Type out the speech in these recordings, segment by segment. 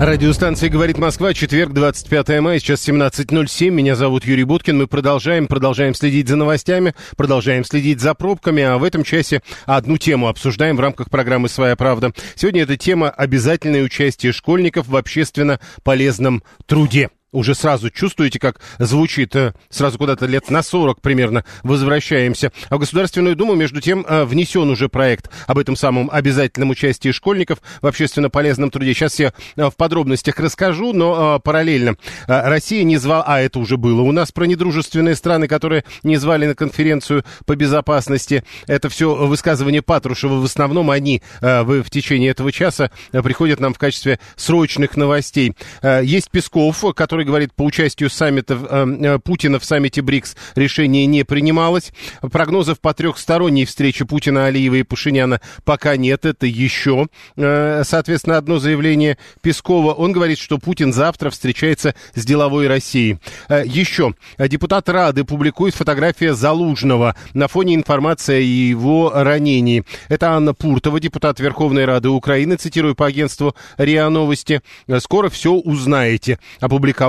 Радиостанция «Говорит Москва», четверг, 25 мая, сейчас 17.07. Меня зовут Юрий Буткин. Мы продолжаем, продолжаем следить за новостями, продолжаем следить за пробками, а в этом часе одну тему обсуждаем в рамках программы «Своя правда». Сегодня эта тема «Обязательное участие школьников в общественно полезном труде». Уже сразу чувствуете, как звучит, э, сразу куда-то лет на 40 примерно возвращаемся. А в Государственную Думу, между тем, э, внесен уже проект об этом самом обязательном участии школьников в общественно полезном труде. Сейчас я э, в подробностях расскажу, но параллельно Россия не звала, а это уже было у нас про недружественные страны, которые не звали на конференцию по безопасности. Это все высказывание Патрушева. В основном они в, течение этого часа приходят нам в качестве срочных новостей. Есть Песков, который говорит, по участию саммита э, э, Путина в саммите БРИКС решение не принималось. Прогнозов по трехсторонней встрече Путина, Алиева и Пашиняна пока нет. Это еще, э, соответственно, одно заявление Пескова. Он говорит, что Путин завтра встречается с деловой Россией. Э, Еще. Депутат Рады публикует фотографию Залужного на фоне информации о его ранении. Это Анна Пуртова, депутат Верховной Рады Украины, цитирую по агентству РИА Новости. «Скоро все узнаете».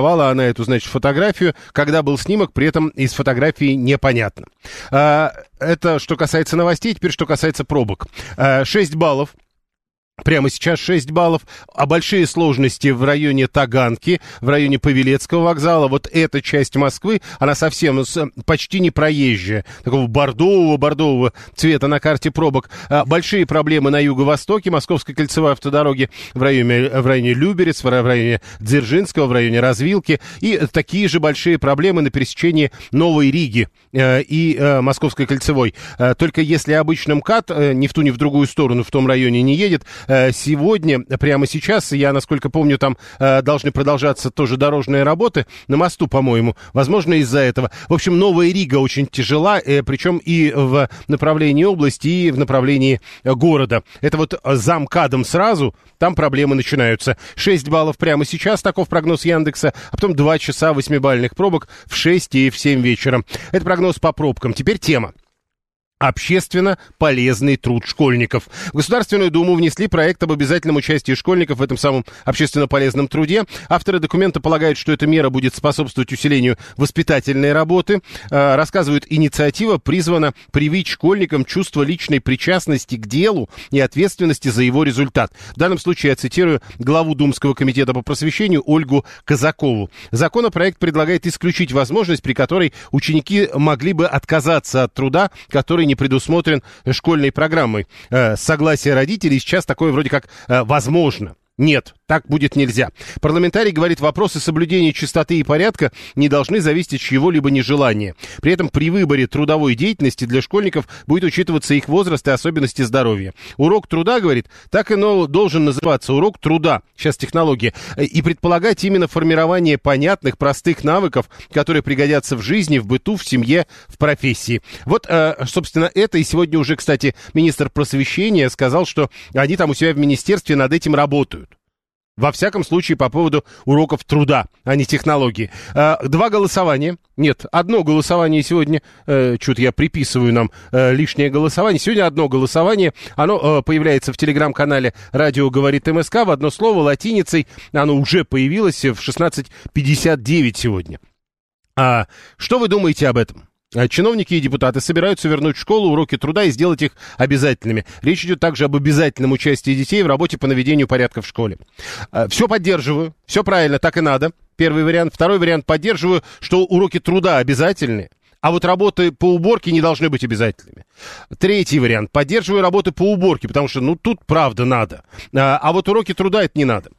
Опубликовала она эту, значит, фотографию. Когда был снимок, при этом из фотографии непонятно. А, Это что касается новостей. Теперь что касается пробок. А, 6 баллов Прямо сейчас 6 баллов, а большие сложности в районе Таганки, в районе Павелецкого вокзала. Вот эта часть Москвы, она совсем почти не проезжая, такого бордового, бордового цвета на карте пробок. А, Большие проблемы на юго-востоке Московской кольцевой автодороги в районе, в районе Люберец, в районе Дзержинского, в районе Развилки. И такие же большие проблемы на пересечении Новой Риги э, и э, Московской кольцевой. Э, Только если обычный МКАД ни в ту, ни в другую сторону в том районе не едет, сегодня, прямо сейчас, я, насколько помню, там э, должны продолжаться тоже дорожные работы на мосту, по-моему. Возможно, из-за этого. В общем, Новая Рига очень тяжела, э, причем и в направлении области, и в направлении э, города. Это вот э, за МКАДом сразу, там проблемы начинаются. 6 баллов прямо сейчас, таков прогноз Яндекса, а потом 2 часа восьмибальных пробок в 6 и в 7 вечера. Это прогноз по пробкам. Теперь тема. Общественно полезный труд школьников. В Государственную Думу внесли проект об обязательном участии школьников в этом самом общественно полезном труде. Авторы документа полагают, что эта мера будет способствовать усилению воспитательной работы. Э, рассказывают, инициатива призвана привить школьникам чувство личной причастности к делу и ответственности за его результат. В данном случае я цитирую главу Думского комитета по просвещению Ольгу Казакову. Законопроект предлагает исключить возможность, при которой ученики могли бы отказаться от труда, который не предусмотрен школьной программой. Э, согласие родителей сейчас такое вроде как э, возможно. Нет, так будет нельзя. Парламентарий говорит, вопросы соблюдения чистоты и порядка не должны зависеть от чьего-либо нежелания. При этом при выборе трудовой деятельности для школьников будет учитываться их возраст и особенности здоровья. Урок труда, говорит, так и должен называться урок труда, сейчас технология, и предполагать именно формирование понятных, простых навыков, которые пригодятся в жизни, в быту, в семье, в профессии. Вот, э, собственно, это и сегодня уже, кстати, министр просвещения сказал, что они там у себя в министерстве над этим работают. Во всяком случае, по поводу уроков труда, а не технологии. А, Два голосования. Нет, одно голосование сегодня. Э, Чуть я приписываю нам э, лишнее голосование. Сегодня одно голосование. Оно э, появляется в телеграм-канале «Радио говорит МСК». В одно слово латиницей. Оно уже появилось в 16.59 сегодня. А что вы думаете об этом? А Чиновники и депутаты собираются вернуть в школу уроки труда и сделать их обязательными. Речь идет также об обязательном участии детей в работе по наведению порядка в школе. Все поддерживаю, все правильно, так и надо. Первый вариант. Второй вариант поддерживаю, что уроки труда обязательны. А вот работы по уборке не должны быть обязательными. Третий вариант. Поддерживаю работы по уборке, потому что, ну, тут правда надо. А, а вот уроки труда это не надо.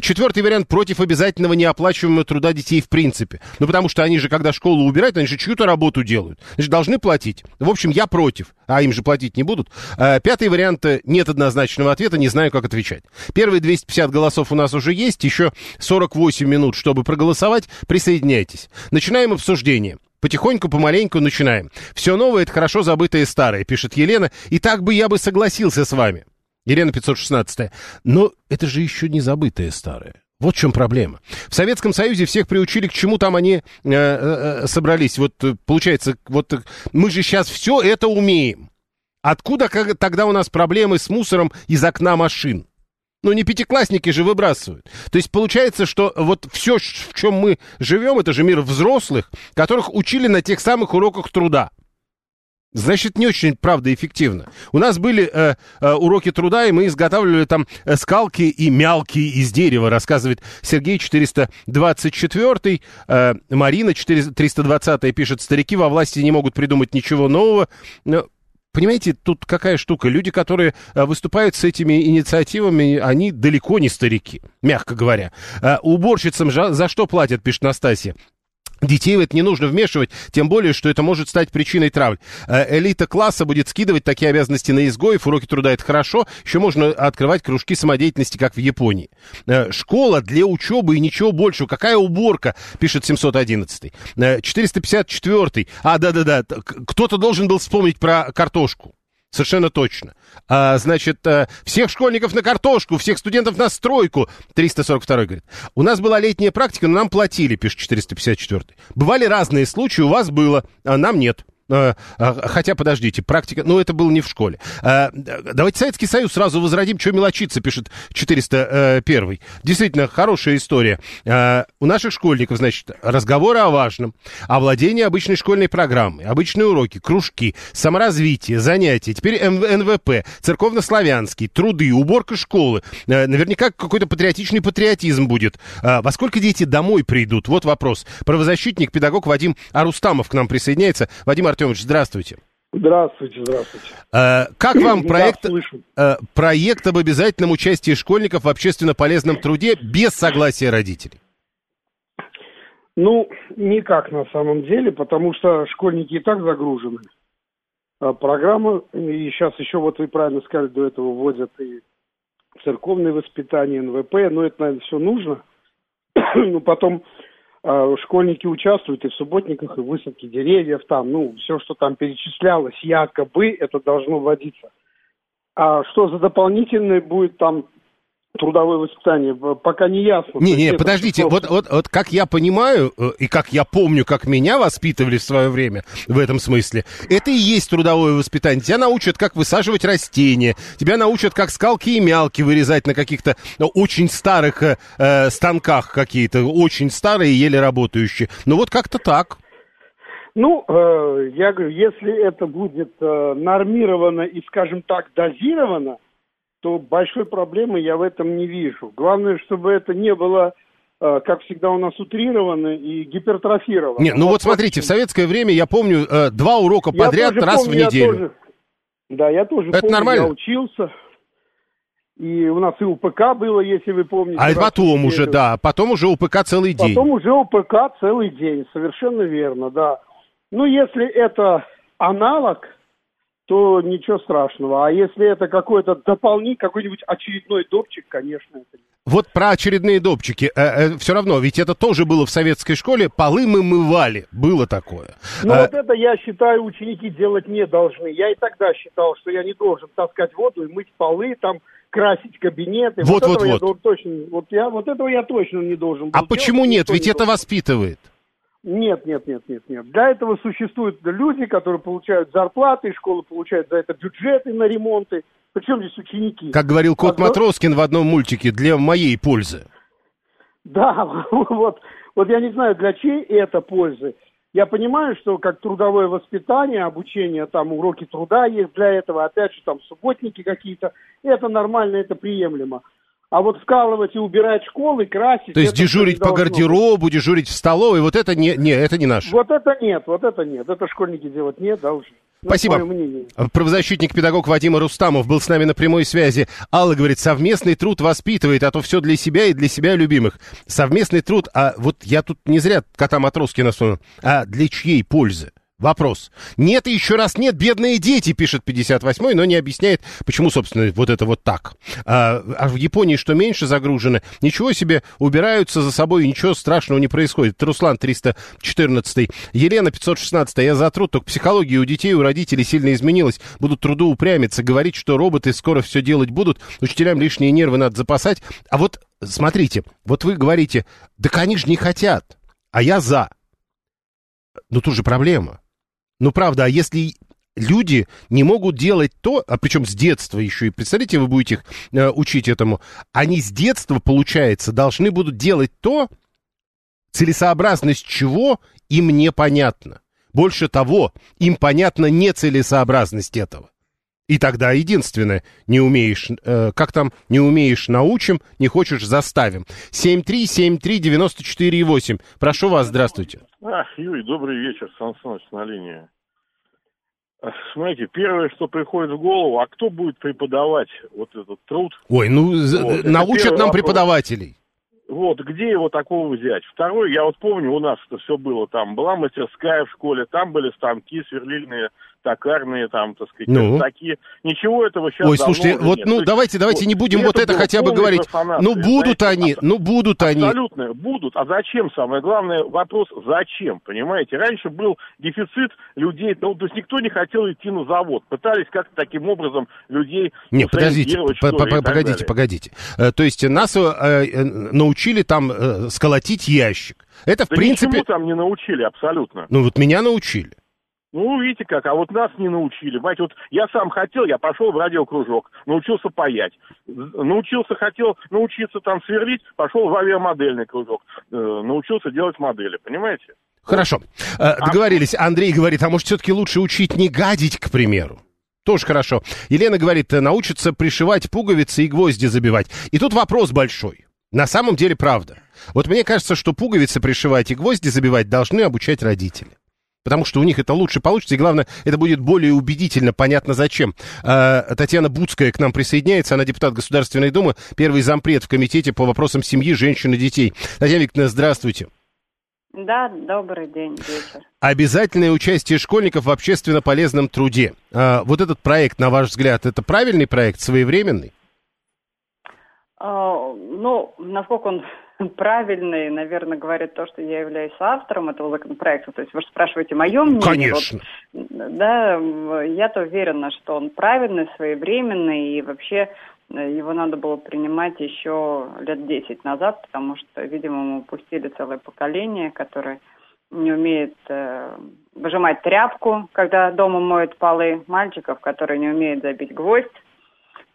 Четвертый вариант. Против обязательного неоплачиваемого труда детей в принципе. Ну, потому что они же, когда школу убирают, они же чью-то работу делают. Значит, должны платить. В общем, я против. А им же платить не будут. А, пятый вариант. Нет однозначного ответа, не знаю, как отвечать. Первые 250 голосов у нас уже есть. Еще 48 минут, чтобы проголосовать. Присоединяйтесь. Начинаем обсуждение. Потихоньку, помаленьку начинаем. Все новое — это хорошо забытое старое, пишет Елена. И так бы я бы согласился с вами. Елена 516. Но это же еще не забытое старое. Вот в чем проблема. В Советском Союзе всех приучили, к чему там они э, э, собрались. Вот э, получается, вот э, мы же сейчас все это умеем. Откуда как, тогда у нас проблемы с мусором из окна машин? Ну, не пятиклассники же выбрасывают. То есть получается, что вот все, в чем мы живем, это же мир взрослых, которых учили на тех самых уроках труда. Значит, не очень, правда, эффективно. У нас были э, э, уроки труда, и мы изготавливали там э, скалки и мялки из дерева, рассказывает Сергей 424, э, Марина 400, 320 пишет, старики во власти не могут придумать ничего нового. Понимаете, тут какая штука? Люди, которые э, выступают с этими инициативами, они далеко не старики, мягко говоря. Э, уборщицам за что платят, пишет Настасья? Детей в это не нужно вмешивать, тем более, что это может стать причиной травм. Э, элита класса будет скидывать такие обязанности на изгоев, уроки труда это хорошо, еще можно открывать кружки самодеятельности, как в Японии. Э, школа для учебы и ничего большего. Какая уборка, пишет 711. 454. Э, а, да-да-да, кто-то должен был вспомнить про картошку. Совершенно точно. А, значит, а, всех школьников на картошку, всех студентов на стройку. 342 говорит. У нас была летняя практика, но нам платили, пишет 454. Бывали разные случаи, у вас было, а нам нет. Э, а, хотя, подождите, практика... Ну, это было не в школе. Э, давайте Советский Союз сразу возродим. Что мелочиться, пишет 401. Действительно, хорошая история. Э, у наших школьников, значит, разговоры о важном, овладение обычной школьной программой, обычные уроки, кружки, саморазвитие, занятия, теперь НВП, церковно-славянский, труды, уборка школы. Наверняка какой-то патриотичный патриотизм будет. Во сколько дети домой придут? Вот вопрос. Правозащитник, педагог Вадим Арустамов к нам присоединяется. Вадим Артемович, здравствуйте. Здравствуйте, здравствуйте. Э, как вам проект, э, проект об обязательном участии школьников в общественно полезном труде без согласия родителей? Ну, никак на самом деле, потому что школьники и так загружены. А программа, и сейчас еще, вот вы правильно сказали, до этого вводят и церковное воспитание, НВП, но это, наверное, все нужно. ну, потом а, школьники участвуют и в субботниках, и в высадке деревьев, там, ну, все, что там перечислялось, якобы это должно вводиться. А что за дополнительное будет там трудовое воспитание, пока не ясно. Не, не, подождите, вот, вот, вот как я понимаю, э, и как я помню, как меня воспитывали в свое время в этом смысле, это и есть трудовое воспитание. Тебя научат, как высаживать растения, тебя научат, как скалки и мялки вырезать на каких-то ну, очень старых э, э, станках какие-то, очень старые, еле работающие. Ну вот как-то так. Ну, э, я говорю, если это будет э, нормировано и, скажем так, дозировано, то большой проблемы я в этом не вижу. Главное, чтобы это не было э, как всегда у нас утрировано и гипертрофировано. Не, ну вот, вот смотрите, в советское время, я помню, э, два урока подряд раз помню, в неделю. Тоже, да, я тоже Это помню, нормально? я учился. И у нас и УПК было, если вы помните. А потом уже, да, потом уже УПК целый день. Потом уже УПК целый день, совершенно верно, да. Ну, если это аналог то ничего страшного. А если это какой-то дополнительный, какой-нибудь очередной допчик, конечно, это вот про очередные допчики. Э, э, все равно, ведь это тоже было в советской школе. Полы мы мывали. Было такое. Ну, а... вот это, я считаю, ученики делать не должны. Я и тогда считал, что я не должен таскать воду и мыть полы, там, красить кабинеты. Вот, вот, вот. вот. точно, вот, я, вот этого я точно не должен А почему нет? Ведь это воспитывает. Нет, нет, нет, нет, нет. Для этого существуют люди, которые получают зарплаты, школы получают за это бюджеты на ремонты. Причем здесь ученики? Как говорил Кот а Матроскин в одном мультике, для моей пользы. Да, вот, вот я не знаю, для чьей это пользы. Я понимаю, что как трудовое воспитание, обучение, там уроки труда есть для этого, опять же, там субботники какие-то, это нормально, это приемлемо. А вот вкалывать и убирать школы, красить... То есть дежурить по гардеробу, дежурить в столовой, вот это не, не, это не наше. Вот это нет, вот это нет. Это школьники делать не должны. Ну, Спасибо. Правозащитник-педагог Вадим Рустамов был с нами на прямой связи. Алла говорит, совместный труд воспитывает, а то все для себя и для себя любимых. Совместный труд, а вот я тут не зря кота Матроски наслонил, а для чьей пользы? Вопрос. Нет и еще раз нет, бедные дети, пишет 58-й, но не объясняет, почему, собственно, вот это вот так. А, а в Японии что меньше загружено, ничего себе, убираются за собой, ничего страшного не происходит. Руслан 314 Елена 516 я за труд, только психология у детей, у родителей сильно изменилась. Будут труду упрямиться, говорить, что роботы скоро все делать будут, учителям лишние нервы надо запасать. А вот, смотрите, вот вы говорите, да они же не хотят, а я за. Но тут же проблема ну, правда, а если люди не могут делать то, а причем с детства еще, и представляете, вы будете их э, учить этому, они с детства, получается, должны будут делать то, целесообразность чего им непонятно. Больше того, им понятна нецелесообразность этого. И тогда единственное, не умеешь, э, как там, не умеешь научим, не хочешь заставим. 7373948. Прошу вас, здравствуйте. Ах, Юрий, добрый вечер, Сан Саныч на линии. Смотрите, первое, что приходит в голову, а кто будет преподавать вот этот труд? Ой, ну вот, научат нам вопрос. преподавателей. Вот, где его такого взять? Второй, я вот помню, у нас это все было там, была мастерская в школе, там были станки сверлильные, токарные там, так сказать, ну. такие. Ничего этого сейчас Ой, слушайте, вот, нет. ну, То давайте, давайте не будем вот это хотя бы говорить. Ну, будут они, ну, будут Абсолютно, они. Абсолютно, будут. А зачем? Самое главное вопрос, зачем, понимаете? Раньше был дефицит людей, ну, то есть никто не хотел идти на завод. Пытались как-то таким образом людей Не, подождите, погодите, погодите. Э, то есть нас э, э, научили там сколотить ящик. Это, в да принципе... ничему там не научили абсолютно. Ну, вот меня научили. Ну, видите как, а вот нас не научили. Понимаете, вот я сам хотел, я пошел в радиокружок, научился паять. Научился, хотел научиться там сверлить, пошел в авиамодельный кружок, э, научился делать модели, понимаете? Хорошо. Э, договорились. Андрей говорит, а может все-таки лучше учить не гадить, к примеру? Тоже хорошо. Елена говорит, научиться пришивать пуговицы и гвозди забивать. И тут вопрос большой. На самом деле правда. Вот мне кажется, что пуговицы пришивать и гвозди забивать должны обучать родители потому что у них это лучше получится, и главное, это будет более убедительно, понятно зачем. А, Татьяна Буцкая к нам присоединяется, она депутат Государственной Думы, первый зампред в Комитете по вопросам семьи, женщин и детей. Татьяна Викторовна, здравствуйте. Да, добрый день, вечер. Обязательное участие школьников в общественно полезном труде. А, вот этот проект, на ваш взгляд, это правильный проект, своевременный? А, ну, насколько он правильный, наверное, говорит то, что я являюсь автором этого законопроекта. То есть вы же спрашиваете мое мнение. Конечно. Вот, да, я-то уверена, что он правильный, своевременный, и вообще э, его надо было принимать еще лет 10 назад, потому что, видимо, мы упустили целое поколение, которое не умеет э, выжимать тряпку, когда дома моют полы, мальчиков, которые не умеют забить гвоздь,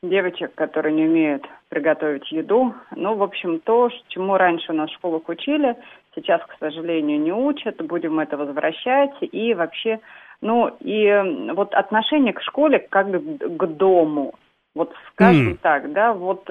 девочек, которые не умеют приготовить еду. Ну, в общем, то, чему раньше у нас в школах учили, сейчас, к сожалению, не учат, будем это возвращать. И вообще, ну, и вот отношение к школе как к дому. Вот скажем mm. так, да, вот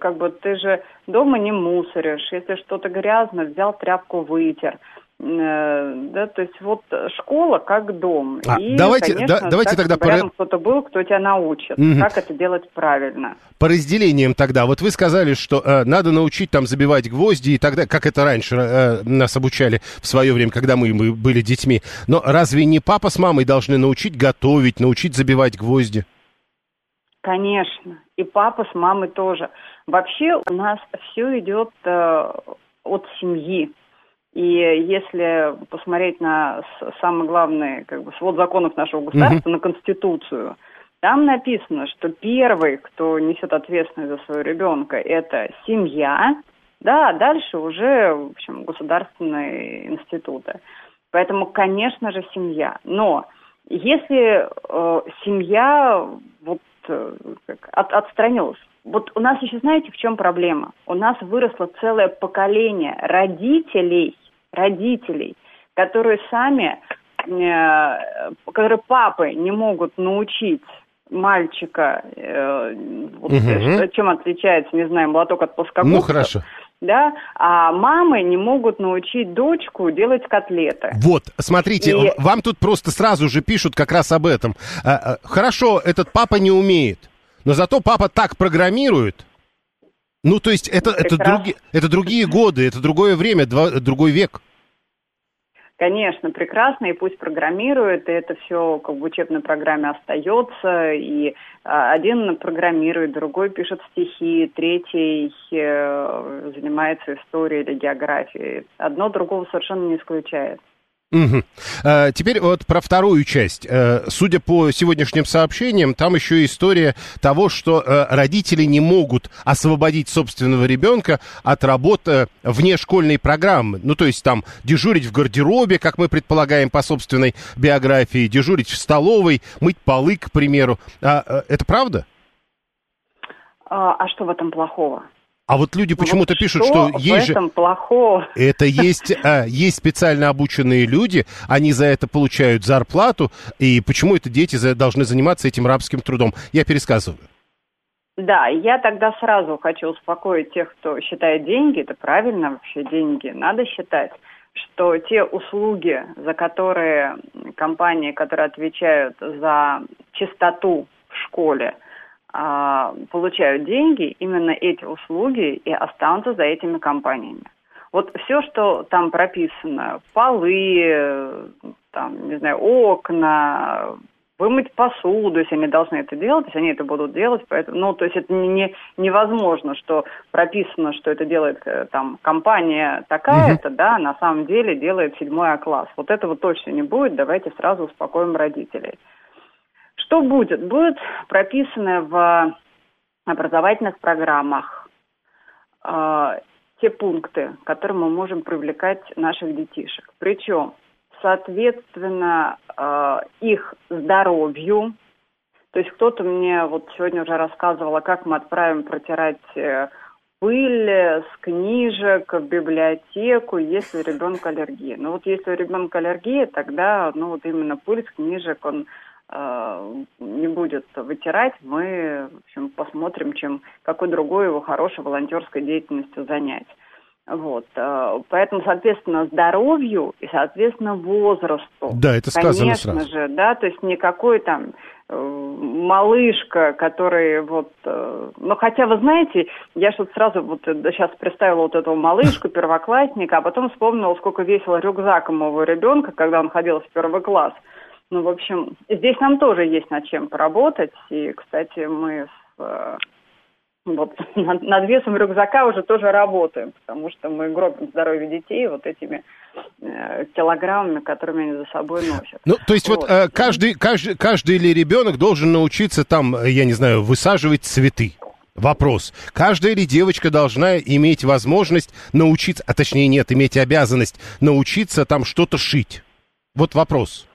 как бы ты же дома не мусоришь, если что-то грязно, взял тряпку, вытер. Э, да, то есть вот школа как дом. А, и, давайте, конечно, да, давайте тогда по... рядом кто-то был, кто тебя научит, угу. как это делать правильно. По разделениям тогда, вот вы сказали, что э, надо научить там забивать гвозди и тогда, как это раньше э, нас обучали в свое время, когда мы, мы были детьми. Но разве не папа с мамой должны научить готовить, научить забивать гвозди? Конечно, и папа с мамой тоже. Вообще у нас все идет э, от семьи. И если посмотреть на самый главный как бы, свод законов нашего государства, mm-hmm. на Конституцию, там написано, что первый, кто несет ответственность за своего ребенка, это семья, да, а дальше уже, в общем, государственные институты. Поэтому, конечно же, семья. Но если э, семья вот э, от, отстранилась, вот у нас еще знаете, в чем проблема? У нас выросло целое поколение родителей, родителей, которые сами, э, которые папы не могут научить мальчика, э, вот, угу. чем отличается, не знаю, молоток от плоскогубца. Ну, хорошо да, а мамы не могут научить дочку делать котлеты. Вот, смотрите, И... вам тут просто сразу же пишут как раз об этом. А, а, хорошо, этот папа не умеет, но зато папа так программирует. Ну, то есть это, это, други, это другие годы, это другое время, два, другой век. Конечно, прекрасно, и пусть программирует, и это все как в учебной программе остается, и а, один программирует, другой пишет стихи, третий э, занимается историей или географией. Одно другого совершенно не исключает. Угу. А, теперь вот про вторую часть. А, судя по сегодняшним сообщениям, там еще история того, что а, родители не могут освободить собственного ребенка от работы вне школьной программы. Ну, то есть там дежурить в гардеробе, как мы предполагаем по собственной биографии, дежурить в столовой, мыть полы, к примеру. А, это правда? А, а что в этом плохого? А вот люди почему-то вот пишут, что, что есть же... плохого? Это есть, а, есть специально обученные люди, они за это получают зарплату, и почему это дети должны заниматься этим рабским трудом? Я пересказываю. Да, я тогда сразу хочу успокоить тех, кто считает деньги, это правильно вообще деньги, надо считать, что те услуги, за которые компании, которые отвечают за чистоту в школе, а, получают деньги, именно эти услуги и останутся за этими компаниями. Вот все, что там прописано, полы, там, не знаю, окна, вымыть посуду, если они должны это делать, если они это будут делать, поэтому, ну, то есть это не, не, невозможно, что прописано, что это делает э, там компания такая-то, угу. да, на самом деле делает седьмой класс. Вот этого точно не будет, давайте сразу успокоим родителей. Что будет? Будет прописано в образовательных программах э, те пункты, которые мы можем привлекать наших детишек. Причем, соответственно, э, их здоровью. То есть кто-то мне вот сегодня уже рассказывал, а как мы отправим протирать э, пыль с книжек в библиотеку, если у ребенка аллергия. Ну вот если у ребенка аллергия, тогда ну вот именно пыль с книжек он не будет вытирать, мы, в общем, посмотрим, чем какой другой его хорошей волонтерской деятельностью занять. Вот, э, поэтому, соответственно, здоровью и, соответственно, возрасту. Да, это сказано Конечно сразу. же, да, то есть никакой там э, малышка, который вот, ну хотя вы знаете, я что-то сразу вот сейчас представила вот этого малышку, первоклассника, а потом вспомнила, сколько весил рюкзак моего ребенка, когда он ходил в первый класс. Ну, в общем, здесь нам тоже есть над чем поработать. И, кстати, мы с, э, вот, над, над весом рюкзака уже тоже работаем, потому что мы гробим здоровье детей вот этими э, килограммами, которыми они за собой носят. Ну, то есть вот, вот э, каждый, каждый, каждый ли ребенок должен научиться там, я не знаю, высаживать цветы? Вопрос. Каждая ли девочка должна иметь возможность научиться, а точнее нет, иметь обязанность научиться там что-то шить? Вот вопрос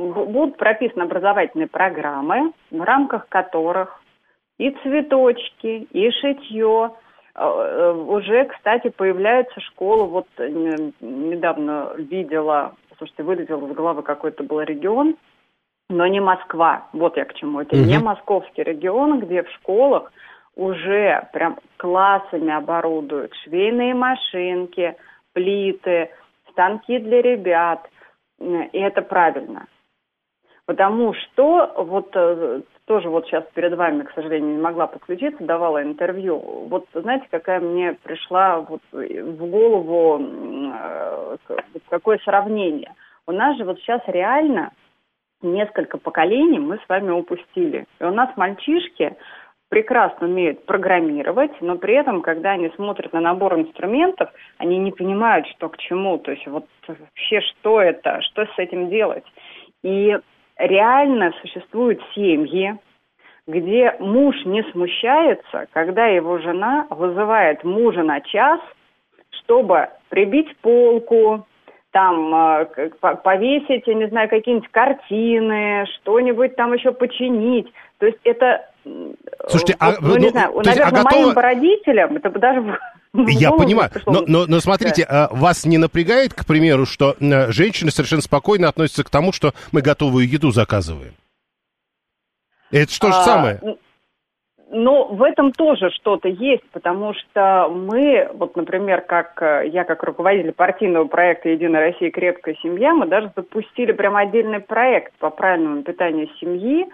будут прописаны образовательные программы, в рамках которых и цветочки, и шитье, э, э, уже, кстати, появляются школы. Вот недавно видела, слушайте, вылетел из головы какой-то был регион, но не Москва. Вот я к чему. Это угу. не московский регион, где в школах уже прям классами оборудуют швейные машинки, плиты, станки для ребят. И это правильно. Потому что вот э, тоже вот сейчас перед вами, к сожалению, не могла подключиться, давала интервью. Вот знаете, какая мне пришла вот в голову э, какое сравнение. У нас же вот сейчас реально несколько поколений мы с вами упустили. И у нас мальчишки прекрасно умеют программировать, но при этом, когда они смотрят на набор инструментов, они не понимают, что к чему, то есть вот вообще что это, что с этим делать. И реально существуют семьи, где муж не смущается, когда его жена вызывает мужа на час, чтобы прибить полку, там э, повесить, я не знаю, какие-нибудь картины, что-нибудь там еще починить. То есть это, Слушайте, а, ну, не ну, знаю, наверное, есть, а готова... моим родителям это даже я понимаю, но, но, но смотрите, да. А вас не напрягает, к примеру, что женщины совершенно спокойно относятся к тому, что мы готовую еду заказываем? Это что же а, самое? Но в этом тоже что-то есть, потому что мы, вот, например, как э, я как руководитель партийного проекта «Единая Россия. Крепкая семья», мы даже запустили прям отдельный проект по правильному питанию семьи,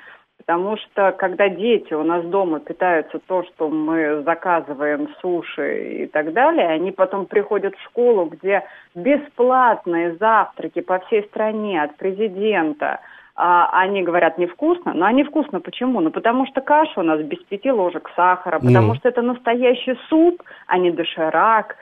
потому что когда дети у нас дома питаются то, что мы заказываем, суши и так далее, они потом приходят в школу, где бесплатные завтраки по всей стране от президента – а, они говорят невкусно, но они вкусно почему? Ну потому что каша у нас без пяти ложек сахара, потому mm. что это настоящий суп, а не доширак.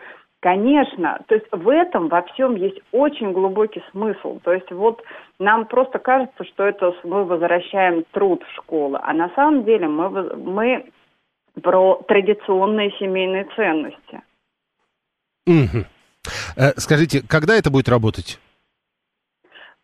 Конечно, то есть в этом во всем есть очень глубокий смысл. То есть вот нам просто кажется, что это мы возвращаем труд в школу, а на самом деле мы, мы про традиционные семейные ценности. Угу. Скажите, когда это будет работать?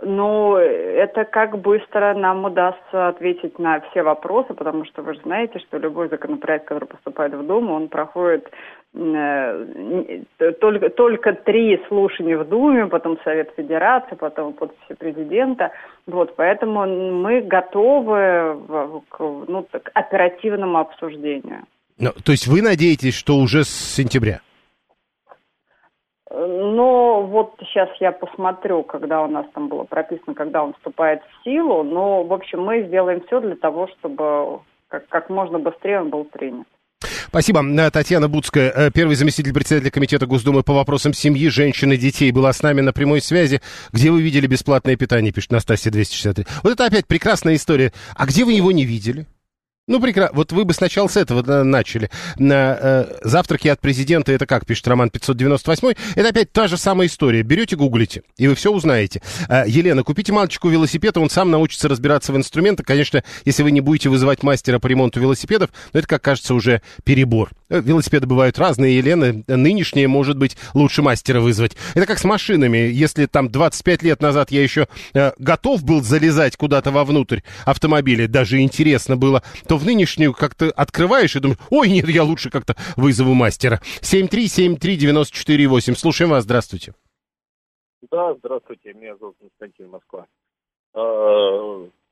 Ну, это как быстро нам удастся ответить на все вопросы, потому что вы же знаете, что любой законопроект, который поступает в Думу, он проходит только, только три слушания в Думе, потом Совет Федерации, потом подписи президента. Вот, поэтому мы готовы к, ну, к оперативному обсуждению. Ну, то есть вы надеетесь, что уже с сентября? Но вот сейчас я посмотрю, когда у нас там было прописано, когда он вступает в силу. Но, в общем, мы сделаем все для того, чтобы как, как можно быстрее он был принят. Спасибо. Э, Татьяна Буцкая, э, первый заместитель председателя Комитета Госдумы по вопросам семьи, женщин и детей, была с нами на прямой связи. Где вы видели бесплатное питание, пишет Настасья 263. Вот это опять прекрасная история. А где вы его не видели? Ну, прекрасно. Вот вы бы сначала с этого начали. На, э, завтраки от президента, это как пишет Роман 598, это опять та же самая история. Берете, гуглите, и вы все узнаете. Э, Елена, купите мальчику велосипед, он сам научится разбираться в инструментах. Конечно, если вы не будете вызывать мастера по ремонту велосипедов, но это, как кажется, уже перебор. Э, велосипеды бывают разные, Елена. Нынешние, может быть, лучше мастера вызвать. Это как с машинами. Если там 25 лет назад я еще э, готов был залезать куда-то вовнутрь автомобиля, даже интересно было, то в нынешнюю как-то открываешь и думаешь, ой, нет, я лучше как-то вызову мастера. 7373948. Слушаем вас, здравствуйте. Да, здравствуйте, меня зовут Константин Москва.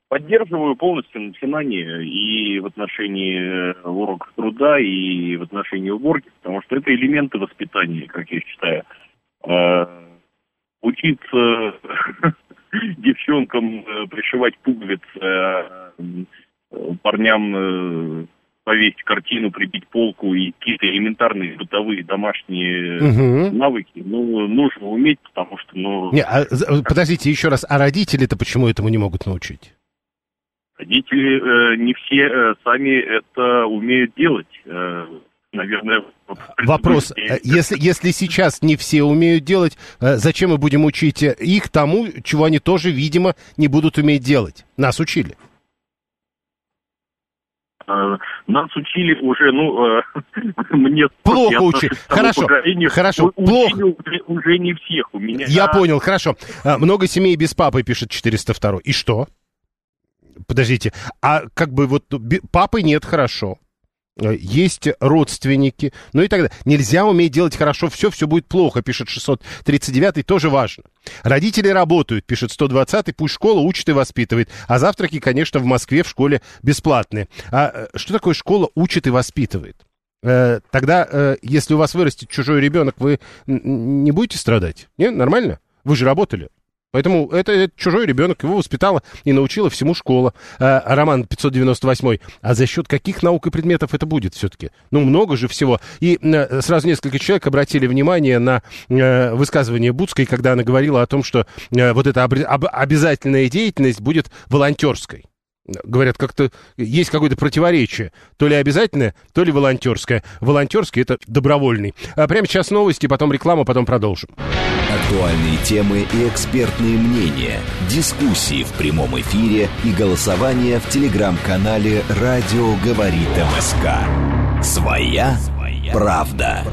Поддерживаю полностью начинание и в отношении э, уроков труда, и в отношении уборки, потому что это элементы воспитания, как я считаю. А, учиться девчонкам э, пришивать пуговицы, а, парням э, повесить картину, прибить полку и какие-то элементарные бытовые домашние угу. навыки, ну, нужно уметь, потому что, ну... Не, а, подождите, еще раз, а родители-то почему этому не могут научить? Родители э, не все э, сами это умеют делать. Э, наверное, Вопрос, э, если, если сейчас не все умеют делать, э, зачем мы будем учить их тому, чего они тоже, видимо, не будут уметь делать? Нас учили. Э, нас учили уже, ну, э, мне... Плохо учили. Хорошо, хорошо, плохо. Уже, уже не всех у меня. Я понял, хорошо. Много семей без папы, пишет 402. И что? Подождите, а как бы вот папы нет, хорошо. Э, есть родственники, ну и так далее. Нельзя уметь делать хорошо все, все будет плохо, пишет 639, тоже важно. Родители работают, пишет 120, пусть школа учит и воспитывает. А завтраки, конечно, в Москве в школе бесплатные. А э, что такое школа учит и воспитывает? Э, тогда, если у вас вырастет чужой ребенок, вы не будете страдать? Не, нормально? Вы же работали. Поэтому это, это чужой ребенок, его воспитала и научила всему школа. А, Роман 598. А за счет каких наук и предметов это будет все-таки? Ну, много же всего. И а, сразу несколько человек обратили внимание на а, высказывание Будской, когда она говорила о том, что а, вот эта об, об, обязательная деятельность будет волонтерской говорят, как-то есть какое-то противоречие. То ли обязательное, то ли волонтерское. Волонтерский — это добровольный. А прямо сейчас новости, потом реклама, потом продолжим. Актуальные темы и экспертные мнения, дискуссии в прямом эфире и голосование в телеграм-канале «Радио говорит МСК». Своя, правда.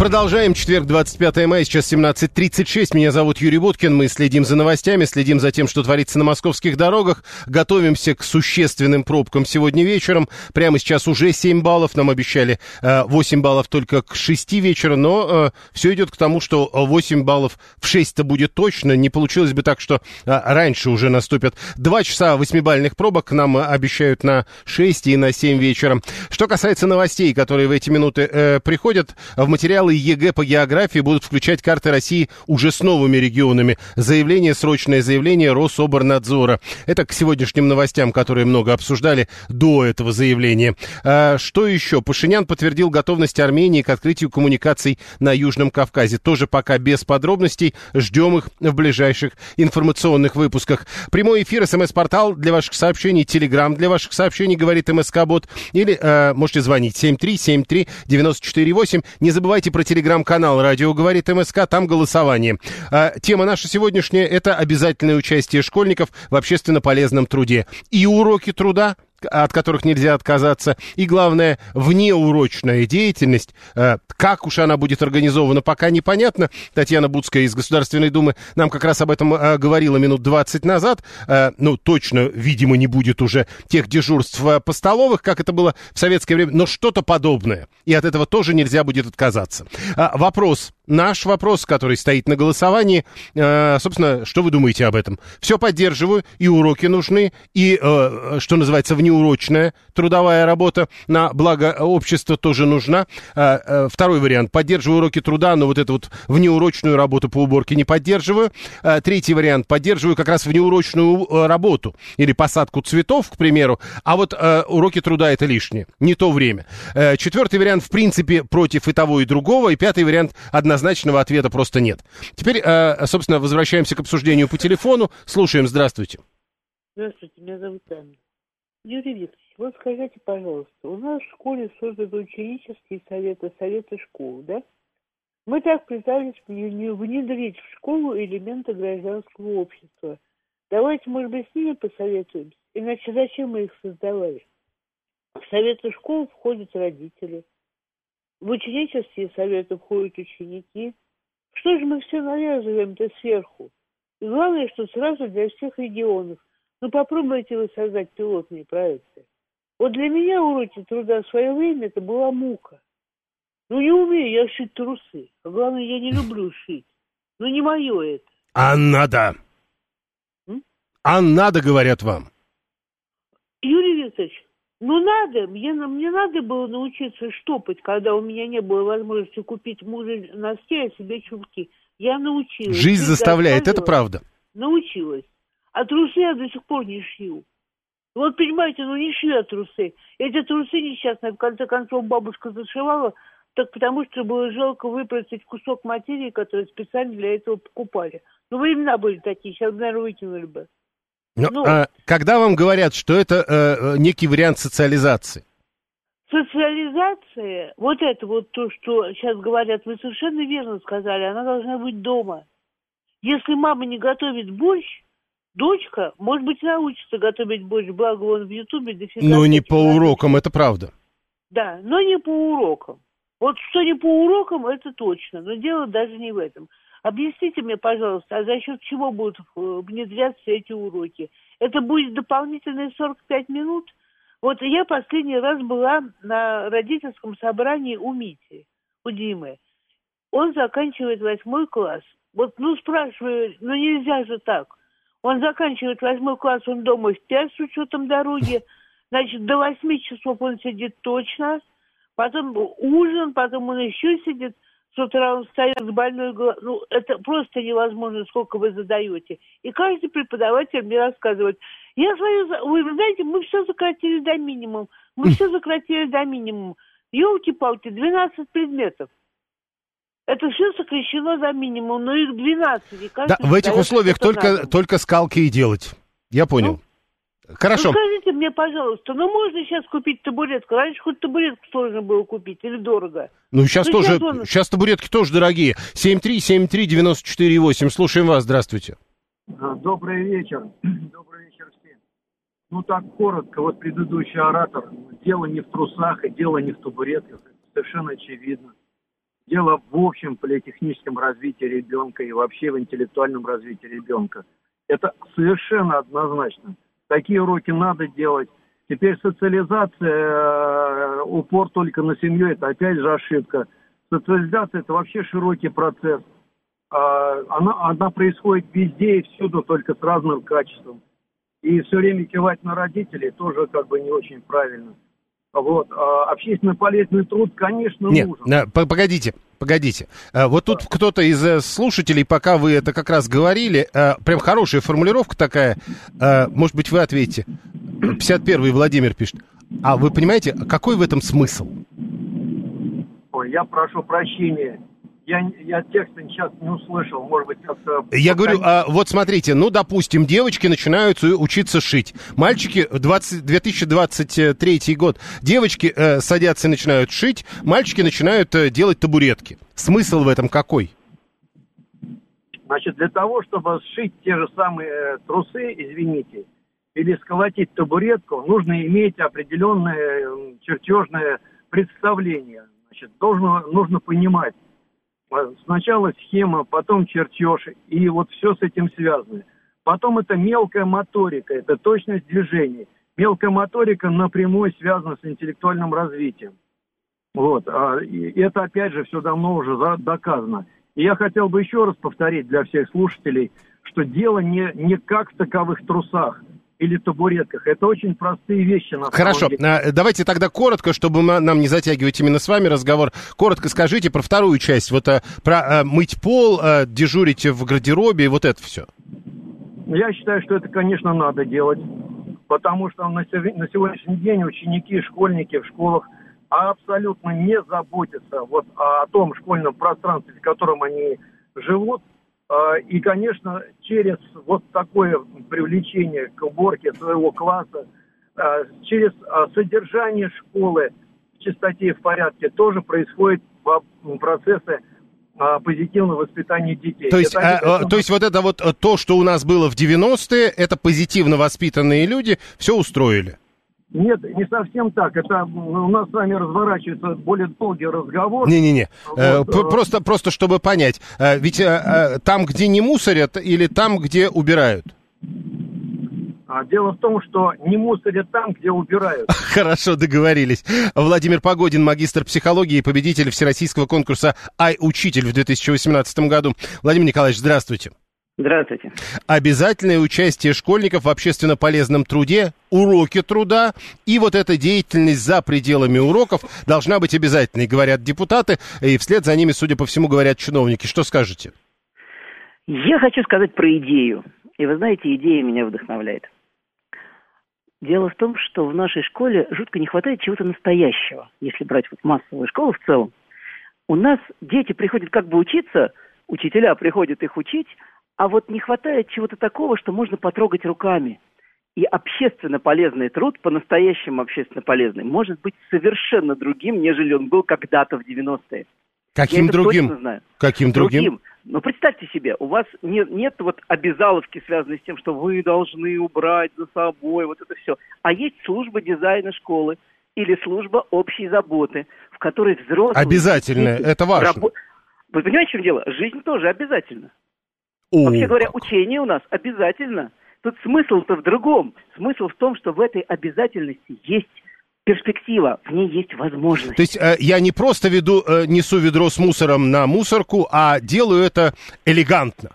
Продолжаем. Четверг, 25 мая, сейчас 17.36. Меня зовут Юрий Буткин. Мы следим за новостями, следим за тем, что творится на московских дорогах. Готовимся к существенным пробкам сегодня вечером. Прямо сейчас уже 7 баллов. Нам обещали 8 э, баллов только к 6 вечера. Но э, все идет к тому, что 8 баллов в 6-то будет точно. Не получилось бы так, что э, раньше уже наступят 2 часа 8-бальных пробок. Нам обещают на 6 и на 7 вечера. Что касается новостей, которые в эти минуты приходят, в материалы материалы ЕГЭ по географии будут включать карты России уже с новыми регионами. Заявление, срочное заявление Рособорнадзора. Это к сегодняшним новостям, которые много обсуждали до этого заявления. А, что еще? Пашинян подтвердил готовность Армении к открытию коммуникаций на Южном Кавказе. Тоже пока без подробностей. Ждем их в ближайших информационных выпусках. Прямой эфир, смс-портал для ваших сообщений, телеграм для ваших сообщений, говорит МСК-бот. Или э, можете звонить 7373948. Не забывайте про про телеграм-канал «Радио говорит МСК», там голосование. А, тема наша сегодняшняя – это обязательное участие школьников в общественно полезном труде. И уроки труда – от которых нельзя отказаться. И главное, внеурочная деятельность. Э, как уж она будет организована, пока непонятно. Татьяна Будская из Государственной Думы нам как раз об этом э, говорила минут 20 назад. Э, ну, точно, видимо, не будет уже тех дежурств по столовых, как это было в советское время, но что-то подобное. И от этого тоже нельзя будет отказаться. Вопрос наш вопрос, который стоит на голосовании. Э, собственно, что вы думаете об этом? Все поддерживаю, и уроки нужны, и, э, что называется, внеурочная трудовая работа на благо общества тоже нужна. Э, второй вариант. Поддерживаю уроки труда, но вот эту вот внеурочную работу по уборке не поддерживаю. Третий вариант. Поддерживаю как раз внеурочную работу или посадку цветов, к примеру, а вот уроки труда это лишнее, не то время. Четвертый вариант, в принципе, против и того, и другого. И пятый вариант, однозначно однозначного ответа просто нет. Теперь, э, собственно, возвращаемся к обсуждению по телефону. Слушаем, здравствуйте. Здравствуйте, меня зовут Анна. Юрий Викторович, вот скажите, пожалуйста, у нас в школе созданы ученические советы, советы школ, да? Мы так пытались внедрить в школу элементы гражданского общества. Давайте, может быть, с ними посоветуемся. Иначе зачем мы их создавали? В советы школ входят родители, в ученические советы входят ученики. Что же мы все навязываем-то сверху? И главное, что сразу для всех регионов. Ну попробуйте вы создать пилотные проекты. Вот для меня уроки труда в свое время это была мука. Ну не умею я шить трусы. А главное, я не люблю шить. Ну не мое это. А надо. М? А надо, говорят вам. Юрий Викторович, ну, надо, мне, мне надо было научиться штопать, когда у меня не было возможности купить мужу носки, а себе чулки. Я научилась. Жизнь заставляет, это правда. Научилась. А трусы я до сих пор не шью. Вот, понимаете, ну не шью я трусы. Эти трусы несчастные, в конце концов, бабушка зашивала, так потому что было жалко выпросить кусок материи, который специально для этого покупали. Ну, времена были такие, сейчас, наверное, выкинули бы. Но, ну, а, когда вам говорят, что это э, э, некий вариант социализации? Социализация, вот это вот то, что сейчас говорят, вы совершенно верно сказали, она должна быть дома. Если мама не готовит борщ, дочка, может быть, научится готовить борщ, благо он в Ютубе дофига. Но не по урокам, это правда. Да, но не по урокам. Вот что не по урокам, это точно, но дело даже не в этом. Объясните мне, пожалуйста, а за счет чего будут э, внедряться эти уроки? Это будет дополнительные 45 минут? Вот я последний раз была на родительском собрании у Мити, у Димы. Он заканчивает восьмой класс. Вот, ну, спрашиваю, ну нельзя же так. Он заканчивает восьмой класс, он дома в пять с учетом дороги. Значит, до восьми часов он сидит точно. Потом ужин, потом он еще сидит – с утра он встает с больной головой. Ну, это просто невозможно, сколько вы задаете. И каждый преподаватель мне рассказывает, я свою, вы знаете, мы все сократили до минимума. Мы все сократили до минимума. Елки-палки, 12 предметов. Это все сокращено за минимум, но их 12. Да, в этих условиях только, только скалки и делать. Я понял. Ну, Хорошо. Ну, скажите мне, пожалуйста, ну можно сейчас купить табуретку? Раньше хоть табуретку сложно было купить или дорого? Ну, сейчас ну, тоже, сейчас, он... сейчас табуретки тоже дорогие. 7373948, слушаем вас, здравствуйте. Добрый вечер. Добрый вечер всем. Ну, так коротко, вот предыдущий оратор. Дело не в трусах и дело не в табуретках. Это совершенно очевидно. дело в общем политехническом развитии ребенка и вообще в интеллектуальном развитии ребенка. Это совершенно однозначно. Такие уроки надо делать. Теперь социализация, э, упор только на семью, это опять же ошибка. Социализация – это вообще широкий процесс. А, Она, она происходит везде и всюду, только с разным качеством. И все время кивать на родителей тоже как бы не очень правильно. Вот. А общественно полезный труд, конечно, Нет, нужен. п- погодите, погодите. Э, Вот тут кто-то из э, слушателей, пока вы это как раз говорили, э, прям хорошая формулировка такая, э, может быть, вы ответите. 51-й Владимир пишет. А вы понимаете, какой в этом смысл? Ой, я прошу прощения. Я, я текста сейчас не услышал. Может быть, как-то... Я говорю, а, вот смотрите, ну, допустим, девочки начинают учиться шить. Мальчики, 20, 2023 год, девочки э, садятся и начинают шить, мальчики начинают э, делать табуретки. Смысл в этом какой? Значит, для того, чтобы сшить те же самые э, трусы, извините, или сколотить табуретку, нужно иметь определенное э, чертежное представление. Значит, должно, нужно понимать, э, сначала схема, потом чертеж, и вот все с этим связано. Потом это мелкая моторика, это точность движений. Мелкая моторика напрямую связана с интеллектуальным развитием. Вот, а, и это опять же все давно уже за- доказано. И я хотел бы еще раз повторить для всех слушателей, что дело не, не как в таковых трусах или табуретках. Это очень простые вещи на Хорошо, деле. а, давайте тогда коротко, чтобы нам не затягивать именно с вами разговор. Коротко скажите про вторую часть, вот а, про а, мыть пол, дежурить в гардеробе и вот это все. Я считаю, что это, конечно, надо делать, потому что на, сегодняшний день ученики, школьники в школах абсолютно не заботятся вот о том школьном пространстве, в котором они живут. А, И, конечно, через вот такое привлечение к уборке своего класса, а, через а, содержание школы в чистоте и в порядке тоже происходят процессы позитивного воспитания детей. То есть, Это а, а, то есть вот это вот а, то, что у нас было в 90-е, это позитивно воспитанные люди, все устроили. Нет, не совсем так. Это у нас с вами разворачивается более долгий разговор. Не-не-не, Э, Вот, п- э, просто, просто чтобы понять, э, ведь э, э, там, где не мусорят, или там, где убирают? А, Дело в том, что не мусорят там, где убирают. Хорошо, договорились. Владимир Погодин, магистр психологии и победитель всероссийского конкурса «Ай-учитель» в 2018 году. Владимир Николаевич, здравствуйте. Здравствуйте. Обязательное участие школьников в общественно полезном труде, уроки труда и вот эта деятельность за пределами уроков должна быть обязательной, говорят депутаты, и вслед за ними, судя по всему, говорят чиновники. Что скажете? Я хочу сказать про идею. И вы знаете, идея меня вдохновляет. Дело в том, что в нашей школе жутко не хватает чего-то настоящего, если брать вот массовую школу в целом. У нас дети приходят как бы учиться, учителя приходят их учить, а вот не хватает чего-то такого, что можно потрогать руками. И общественно полезный труд, по-настоящему общественно полезный, может быть совершенно другим, нежели он был когда-то в 90-е. Каким другим? Каким другим? Но представьте себе, у вас не- нет вот обязаловки, связанной с тем, что вы должны убрать за собой, вот это все. А есть служба дизайна школы или служба общей заботы, в которой взрослые... Обязательно, дети это важно. рабо- Вы понимаете, в чем дело? Жизнь тоже обязательна. О, Вообще говоря, учение у нас обязательно. Тут смысл-то в другом. Смысл в том, что в этой обязательности есть перспектива, в ней есть возможность. То есть э, я не просто веду, э, несу ведро с мусором на мусорку, а делаю это элегантно.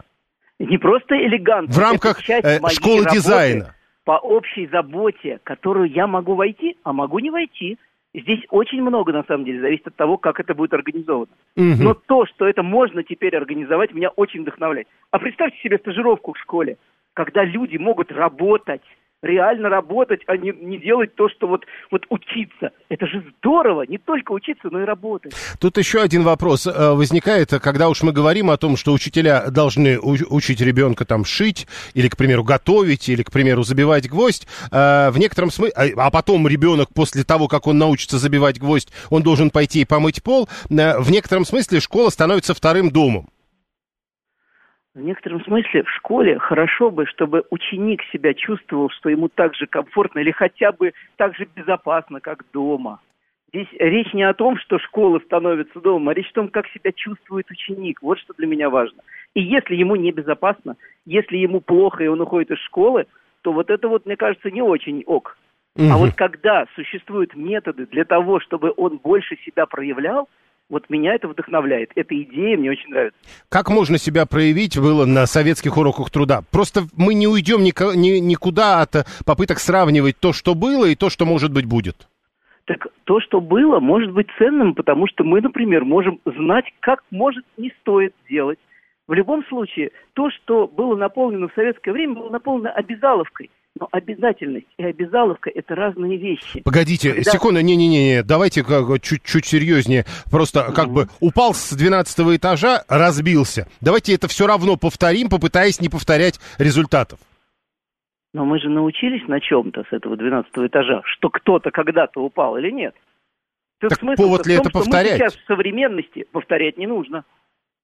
Не просто элегантно. В рамках, э, школы дизайна. По общей заботе, которую я могу войти, а могу не войти. Здесь очень много, на самом деле, зависит от того, как это будет организовано. Мгм. Но то, что это можно теперь организовать, меня очень вдохновляет. А представьте себе стажировку в школе, когда люди могут работать, реально работать, а не, не делать то, что вот, вот учиться. Это же здорово, не только учиться, но и работать. Тут еще один вопрос э, возникает, когда уж мы говорим о том, что учителя должны учить ребенка там шить, или, к примеру, готовить, или, к примеру, забивать гвоздь. э, в некотором смысле, а потом ребенок после того, как он научится забивать гвоздь, он должен пойти и помыть пол. Э, в некотором смысле школа становится вторым домом. В некотором смысле в школе хорошо бы, чтобы ученик себя чувствовал, что ему так же комфортно или хотя бы так же безопасно, как дома. Здесь речь не о том, что школа становится домом, а речь о том, как себя чувствует ученик. Вот что для меня важно. И если ему небезопасно, если ему плохо и он уходит из школы, то вот это вот, мне кажется, не очень ок. Мгм. А вот когда существуют методы для того, чтобы он больше себя проявлял, вот меня это вдохновляет. Эта идея мне очень нравится. Как можно себя проявить было на советских уроках труда? Просто мы не уйдем никуда от попыток сравнивать то, что было, и то, что, может быть, будет. Так то, что было, может быть ценным, потому что мы, например, можем знать, как может не стоит делать. В любом случае, то, что было наполнено в советское время, было наполнено обязаловкой. Но обязательность и обязаловка – это разные вещи. Погодите, Когда- секунду, не-не-не, давайте чуть-чуть серьезнее. Просто как бы упал с 12 этажа, разбился. Давайте это все равно повторим, попытаясь не повторять результатов. Но мы же научились на чем-то с этого 12 этажа, что кто-то когда-то упал или нет. Так смысл-то повод ли в том, это что мы повторять? сейчас в современности повторять не нужно.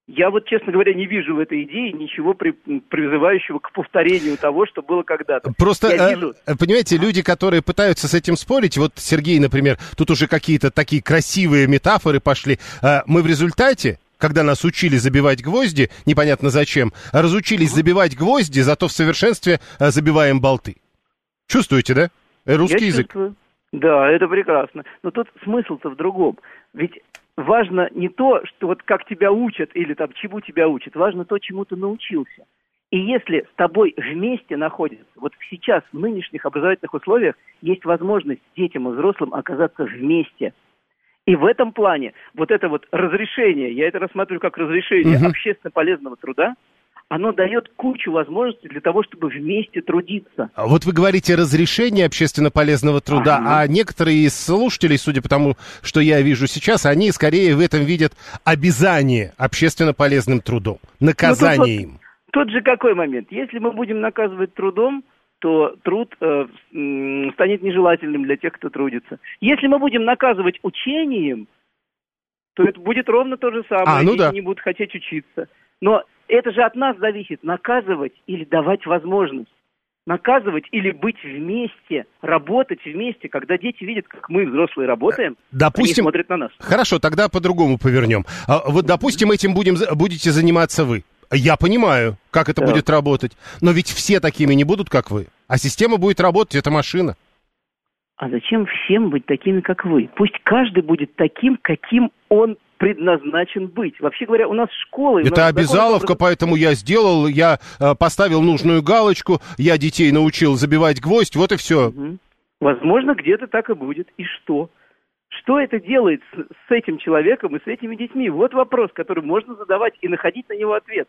Я вот, честно говоря, не вижу в этой идее ничего при- призывающего к повторению того, что было когда-то. Просто, Я э, вижу, э, понимаете, люди, которые пытаются с этим спорить, вот Сергей, например, тут уже какие-то такие красивые метафоры пошли. Э, Мы в результате, когда нас учили забивать гвозди, непонятно зачем, разучились забивать гвозди, зато в совершенстве забиваем болты. Чувствуете, да? Русский я язык. чувствую. Да, это прекрасно. Но тут смысл-то в другом. Ведь важно не то, что вот как тебя учат или там чему тебя учат, важно то, чему ты научился. И если с тобой вместе находятся, вот сейчас в нынешних образовательных условиях есть возможность детям и взрослым оказаться вместе. И в этом плане вот это вот разрешение, я это рассматриваю как разрешение Мгм. общественно полезного труда, оно дает кучу возможностей для того, чтобы вместе трудиться. А Вот вы говорите разрешение общественно полезного труда, Ага. а некоторые из слушателей, судя по тому, что я вижу сейчас, они скорее в этом видят обязание общественно полезным трудом, наказание им. Тут же какой момент? Если мы будем наказывать трудом, то труд э, станет нежелательным для тех, кто трудится. Если мы будем наказывать учением, то это будет ровно то же самое. А, ну да. не будут хотеть учиться. Но это же от нас зависит, наказывать или давать возможность. Наказывать или быть вместе, работать вместе, когда дети видят, как мы, взрослые, работаем, Допустим, они смотрят на нас. Хорошо, тогда по-другому повернем. А, Вот, допустим, этим будем, будете заниматься вы. Я понимаю, как это Так. будет работать. Но ведь все такими не будут, как вы. А система будет работать, это машина. А зачем всем быть такими, как вы? Пусть каждый будет таким, каким он предназначен быть. Вообще говоря, у нас у Это нас закон обязаловка, образ- поэтому я сделал, я э, поставил нужную галочку, я детей научил забивать гвоздь, вот и все. Мгм. Возможно, где-то так и будет. И что? Что это делает с, с этим человеком и с этими детьми? Вот вопрос, который можно задавать и находить на него ответ.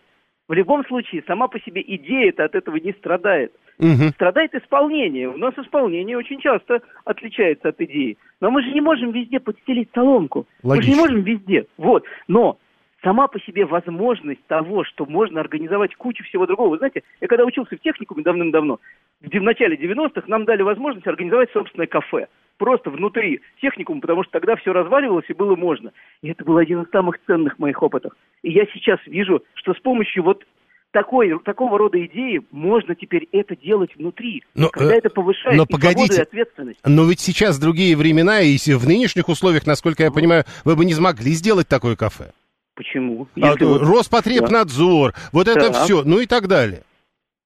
В любом случае, сама по себе идея-то от этого не страдает. Мгм. Страдает исполнение. У нас исполнение очень часто отличается от идеи. Но мы же не можем везде подстелить соломку. Мы же не Логично. можем везде. Вот. Но сама по себе возможность того, что можно организовать кучу всего другого. Вы знаете, я когда учился в техникуме давным-давно, в, в начале 90-х нам дали возможность организовать собственное кафе. Просто внутри техникума, потому что тогда все разваливалось и было можно. И это был один из самых ценных моих опытов. И я сейчас вижу, что с помощью вот такой, такого рода идеи можно теперь это делать внутри. Но, когда э, это повышает но и погодите. и ответственность. Но ведь сейчас другие времена, и в нынешних условиях, насколько я понимаю, вы бы не смогли сделать такое кафе. Почему? А, Если вот- Роспотребнадзор, вот это Так. все, ну и так далее.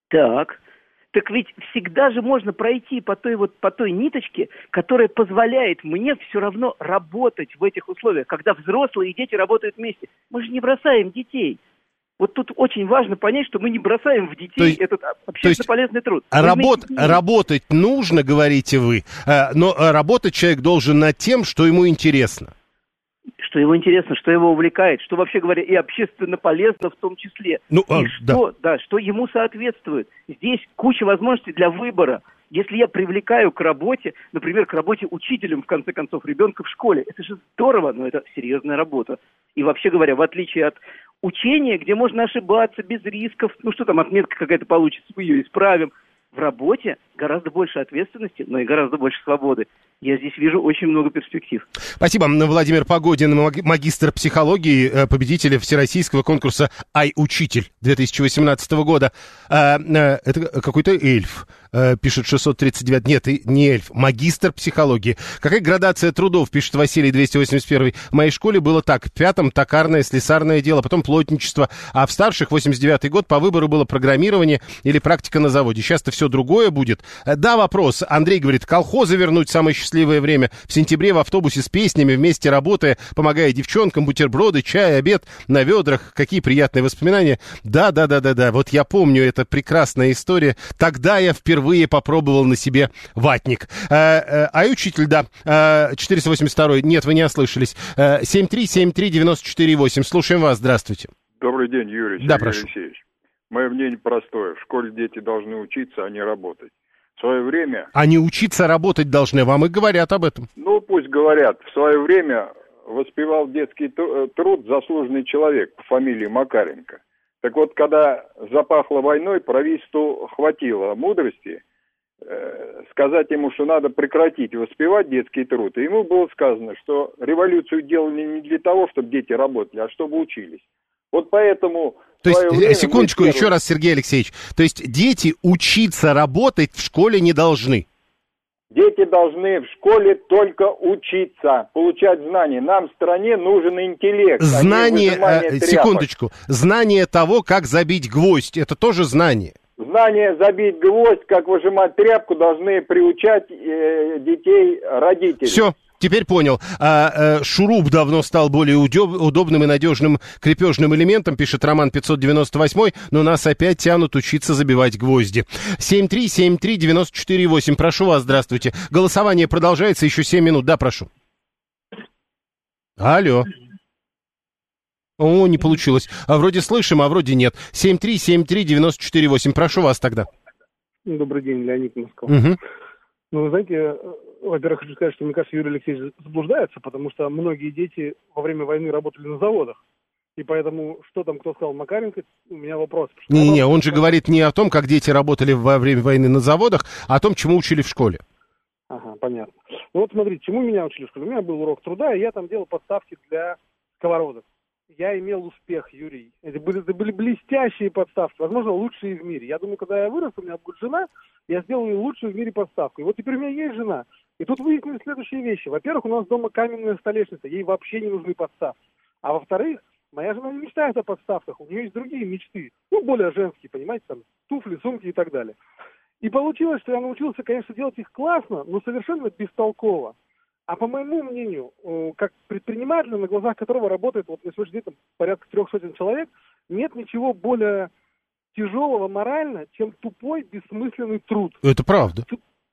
Так. Так ведь всегда же можно пройти по той вот по той ниточке, которая позволяет мне все равно работать в этих условиях, когда взрослые и дети работают вместе. Мы же не бросаем детей. Вот тут очень важно понять, что мы не бросаем в детей То есть- этот общественно полезный труд. А Мы работ- вместе работать нужно, говорите вы, но работать человек должен над тем, что ему интересно. Что его интересно, что его увлекает, что вообще говоря и общественно полезно в том числе. Ну, а, и что, да, что ему соответствует. Здесь куча возможностей для выбора. Если я привлекаю к работе, например, к работе учителем, в конце концов, ребенка в школе, это же здорово, но это серьезная работа. И вообще говоря, в отличие от учения, где можно ошибаться без рисков, ну что там, отметка какая-то получится, мы ее исправим, в работе гораздо больше ответственности, но и гораздо больше свободы. я здесь вижу очень много перспектив. Спасибо. Владимир Погодин, маг- магистр психологии, э, победитель всероссийского конкурса «Ай-учитель» 2018 года. А, э, Это какой-то эльф, э, пишет 639. Нет, и не эльф, магистр психологии. Какая градация трудов, пишет Василий 281. В моей школе было так. В пятом токарное, слесарное дело, потом плотничество, а в старших 89 год по выбору было программирование или практика на заводе. Сейчас-то все другое будет. Э, Да, вопрос. Андрей говорит, колхозы вернуть самое счастливое время. В сентябре в автобусе с песнями, вместе работая, помогая девчонкам, бутерброды, чай, обед на ведрах. Какие приятные воспоминания. Да, да, да, да, да. Вот я помню, это прекрасная история. Тогда я впервые попробовал на себе ватник. Э, э, А учитель, да, э, 482 нет, вы не ослышались. Э, 7373948. Слушаем вас, здравствуйте. Добрый день, Юрий Да, Сергей прошу. Алексеевич. Мое мнение простое. В школе дети должны учиться, а не работать. В свое время, Они учиться работать должны, вам и говорят об этом. ну пусть говорят, в свое время воспевал детский тру- э, труд заслуженный человек по фамилии Макаренко. Так вот, когда запахло войной, правительству хватило мудрости э, сказать ему, что надо прекратить воспевать детский труд. И ему было сказано, что революцию делали не для того, чтобы дети работали, а чтобы учились. Вот поэтому... То есть, э, время секундочку, первые- еще раз, Сергей Алексеевич. То есть дети учиться работать в школе не должны. Дети должны в школе только учиться, получать знания. Нам в стране нужен интеллект. а Знание, выжимание э, секундочку, знание того, как забить гвоздь, это тоже знание. Знание забить гвоздь, как выжимать тряпку, должны приучать э, детей родители. Все, теперь понял. А, э, шуруп давно стал более удёб- удобным и надежным крепежным элементом, пишет Роман 598, но нас опять тянут учиться забивать гвозди. 7373948, прошу вас, здравствуйте. Голосование продолжается еще 7 минут, да, прошу. Алло. О, не получилось. А вроде слышим, а вроде нет. 7373948, прошу вас тогда. Добрый день, Леонид Москва. Мгм. Ну, вы знаете, во-первых, хочу сказать, что, мне кажется, Юрий Алексеевич заблуждается, потому что многие дети во время войны работали на заводах. И поэтому, что там кто сказал Макаренко, у меня вопрос. Не-не-не, он же говорит не о том, как дети работали во время войны на заводах, а о том, чему учили в школе. Ага, понятно. Ну вот смотрите, чему меня учили в школе? У меня был урок труда, и я там делал подставки для сковородок. Я имел успех, Юрий. Это были, это были блестящие подставки, возможно, лучшие в мире. Я думаю, когда я вырос, у меня будет жена, я сделаю лучшую в мире подставку. И вот теперь у меня есть жена. И тут выяснились следующие вещи. Во-первых, у нас дома каменная столешница, ей вообще не нужны подставки. А во-вторых, моя жена не мечтает о подставках, у нее есть другие мечты, ну, более женские, понимаете, там, туфли, сумки и так далее. И получилось, что я научился, конечно, делать их классно, но совершенно бестолково. А по моему мнению, э, как предприниматель, на глазах которого работает вот на сегодняшний день там, порядка трех сотен человек, нет ничего более тяжелого морально, чем тупой, бессмысленный труд. Это правда.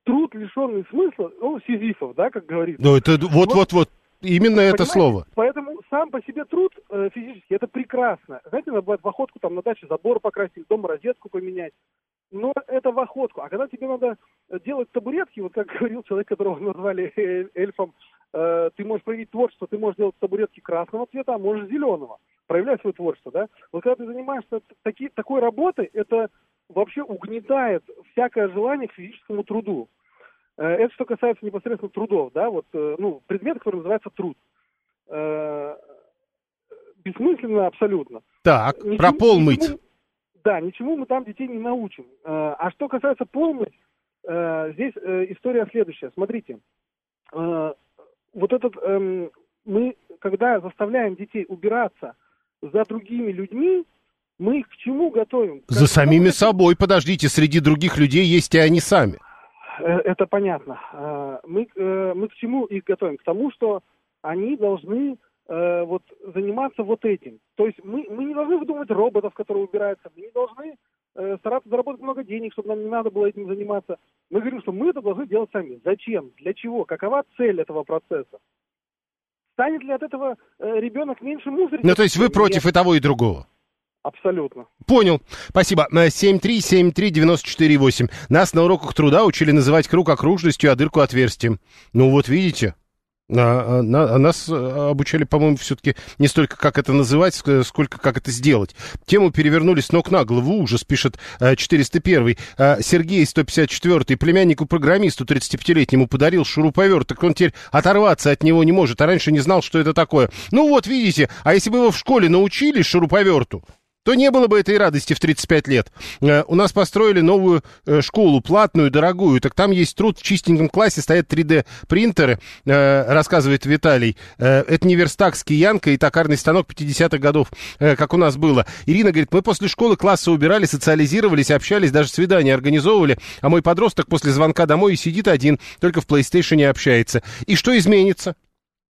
Труд, лишенный смысла, ну, сизифов, да, как говорится. Ну, это вот-вот-вот, именно это Понимаете? слово. Поэтому сам по себе труд э, физически это прекрасно. Знаете, надо бывает в охотку там на даче забор покрасить, дома розетку поменять. Но это в охотку. А когда тебе надо делать табуретки, вот как говорил человек, которого назвали э, эльфом, э, ты можешь проявить творчество, ты можешь делать табуретки красного цвета, а можешь зеленого. Проявлять свое творчество, да? Вот когда ты занимаешься таки, такой работой, это вообще угнетает всякое желание к физическому труду. Э, Это что касается непосредственно трудов, да, вот, э, ну, предмет, который называется труд. Э, Бессмысленно абсолютно. Так, Ничему- про пол ничему- мыть. Да, ничему мы там детей не научим. А что касается пол мыть, здесь история следующая. Смотрите, вот этот, эм, мы, когда заставляем детей убираться за другими людьми, мы их к чему готовим? К За самими что- собой, подождите, среди других людей есть и они сами. Э, Это понятно. Э, Мы, э, мы к чему их готовим? К тому, что они должны вот заниматься вот этим. То есть мы, мы не должны выдумывать роботов, которые убираются. Мы не должны стараться заработать много денег, чтобы нам не надо было этим заниматься. Мы говорим, что мы это должны делать сами. Зачем? Для чего? Какова цель этого процесса? Станет ли от этого ребенок меньше мусорить? Ну, то есть вы против и того, и другого. Абсолютно. Понял. Спасибо. Э, 7373948. Нас на уроках труда учили называть круг окружностью, а дырку отверстием. Ну вот видите. А, а, а нас а, обучали, по-моему, все-таки не столько, как это называть, ск- сколько, как это сделать. Тему перевернули с ног на голову. Ужас, пишет а, 401. А, Сергей, 154. Племяннику программисту 35-летнему подарил шуруповерт. Так он теперь оторваться от него не может. А раньше не знал, что это такое. Ну вот, видите, а если бы его в школе научили шуруповерту, то не было бы этой радости в 35 лет. Э, У нас построили новую э, школу, платную, дорогую. Так там есть труд, в чистеньком классе стоят 3D-принтеры, э, рассказывает Виталий. Это не верстак с киянкой и токарный станок 50-х годов, как у нас было. Ирина говорит, мы после школы классы убирали, социализировались, общались, даже свидания организовывали, а мой подросток после звонка домой сидит один, только в PlayStation общается. И что изменится?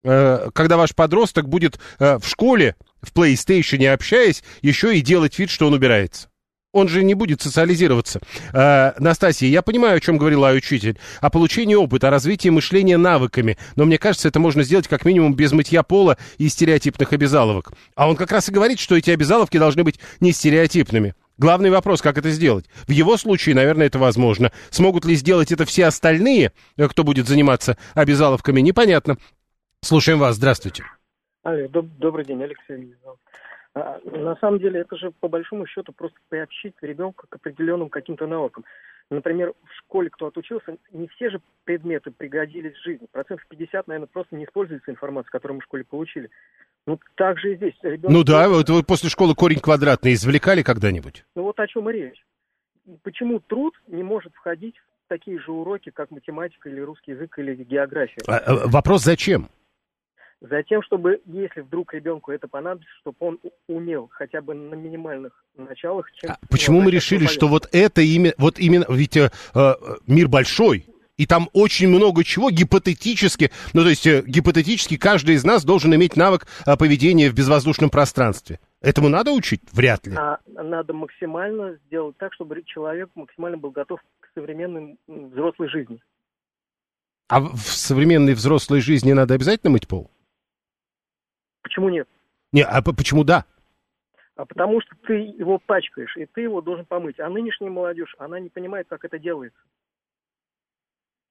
Когда ваш подросток будет в школе, в PlayStation общаясь, еще и делать вид, что он убирается. Он же не будет социализироваться. Э, Настасья, я понимаю, о чем говорила учитель. О получении опыта, о развитии мышления навыками. Но мне кажется, это можно сделать как минимум без мытья пола и стереотипных обязаловок. А он как раз и говорит, что эти обязаловки должны быть не стереотипными. Главный вопрос, как это сделать. В его случае, наверное, это возможно. Смогут ли сделать это все остальные, э, кто будет заниматься обязаловками, непонятно. Слушаем вас, здравствуйте. Алло, доб- добрый день, Алексей. А, на самом деле это же по большому счету просто приобщить ребенка к определенным каким-то навыкам. Например, в школе кто отучился, не все же предметы пригодились в жизни. Процентов 50, наверное, просто не используется информация, которую мы в школе получили. Ну, так же и здесь. Ребенок Ну да, вот вы после школы корень квадратный извлекали когда-нибудь? Ну вот о чем и речь. Почему труд не может входить в такие же уроки, как математика или русский язык или география? А, а, Вопрос зачем? Затем, чтобы, если вдруг ребенку это понадобится, чтобы он умел хотя бы на минимальных началах. Чем А Почему мы решили, что вот это имя, вот именно, ведь э, э, мир большой, и там очень много чего гипотетически, ну то есть э, гипотетически каждый из нас должен иметь навык э, поведения в безвоздушном пространстве. Этому надо учить? Вряд ли. А надо максимально сделать так, чтобы человек максимально был готов к современной взрослой жизни. А в современной взрослой жизни надо обязательно мыть пол? Почему нет? Не, а почему да? А потому что ты его пачкаешь, и ты его должен помыть. А нынешняя молодежь, она не понимает, как это делается.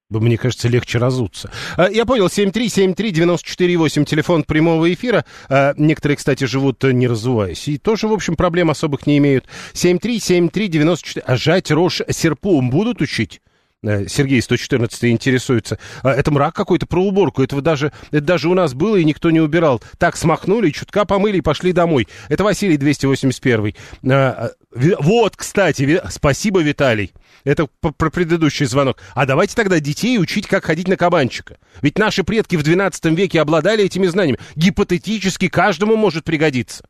Мне кажется, легче разуться. А, Я понял, 7373948, телефон прямого эфира. А, Некоторые, кстати, живут э, не разуваясь. И тоже, в общем, проблем особых не имеют. 7373948. А жать рожь серпом будут учить? Э, Сергей 114 интересуется. А, Это мрак какой-то про уборку. Этого даже, это даже у нас было, и никто не убирал. Так смахнули, чутка помыли и пошли домой. Это Василий 281. А, а, Ви- Вот, кстати, спасибо, Виталий. Это про предыдущий звонок. А давайте тогда детей учить, как ходить на кабанчика. Ведь наши предки в 12 веке обладали этими знаниями. Гипотетически каждому может пригодиться.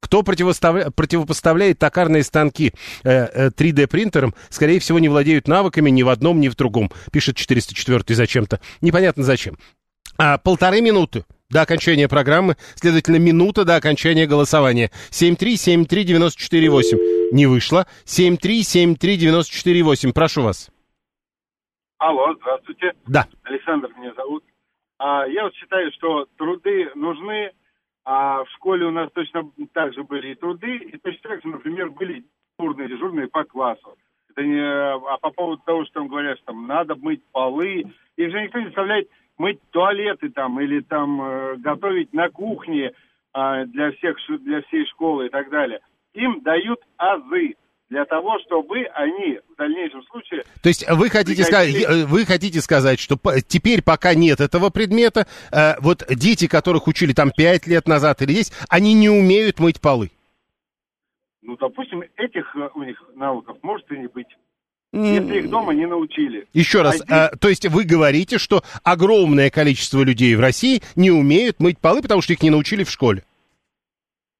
Кто противоставля- противопоставляет токарные станки э, э, 3D-принтерам, скорее всего, не владеют навыками ни в одном, ни в другом. Пишет 404 зачем-то. Непонятно зачем. А, полторы минуты до окончания программы, следовательно, минута до окончания голосования. 7373948. Не вышло. 7373948. Прошу вас. Алло, здравствуйте. Да. Александр меня зовут. А, я вот считаю, что труды нужны, а в школе у нас точно так же были и труды, и точно так же, например, были дежурные, дежурные по классу. Это не, а по поводу того, что там говорят, что там надо мыть полы, их же никто не заставляет мыть туалеты там или там э, готовить на кухне а, для всех для всей школы и так далее. Им дают азы для того, чтобы они в дальнейшем случае То есть вы хотите, сказать, вы хотите сказать, что теперь, пока нет этого предмета, э, вот дети, которых учили там 5 лет назад или 10, они не умеют мыть полы? Ну, допустим, этих э, у них навыков может и не быть. Если их дома не научили. Еще раз, А то есть вы говорите, что огромное количество людей в России не умеют мыть полы, потому что их не научили в школе?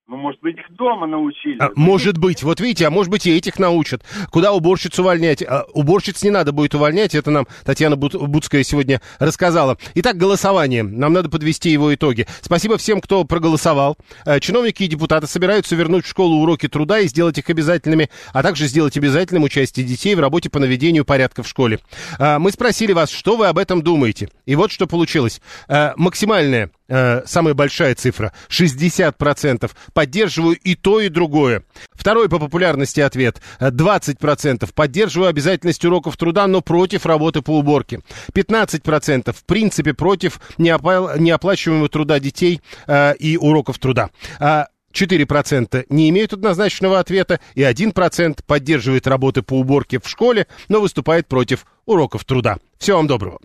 Ну, может быть, их дома научили. А, может быть, вот видите, а может быть и этих научат. Куда уборщиц увольнять? А, уборщиц не надо будет увольнять, это нам Татьяна Бут- Буцкая сегодня рассказала. Итак, голосование. Нам надо подвести его итоги. Спасибо всем, кто проголосовал. Э, Чиновники и депутаты собираются вернуть в школу уроки труда и сделать их обязательными, а также сделать обязательным участие детей в работе по наведению порядка в школе. А, Мы спросили вас, что вы об этом думаете. И вот что получилось. Э, Максимальное э, самая большая цифра, 60%, поддерживаю и то, и другое. Второй по популярности ответ, 20%, поддерживаю обязательность уроков труда, но против работы по уборке. 15% в принципе против неопла- неоплачиваемого труда детей э, и уроков труда. А 4% не имеют однозначного ответа, и 1% поддерживает работы по уборке в школе, но выступает против уроков труда. Всего вам доброго.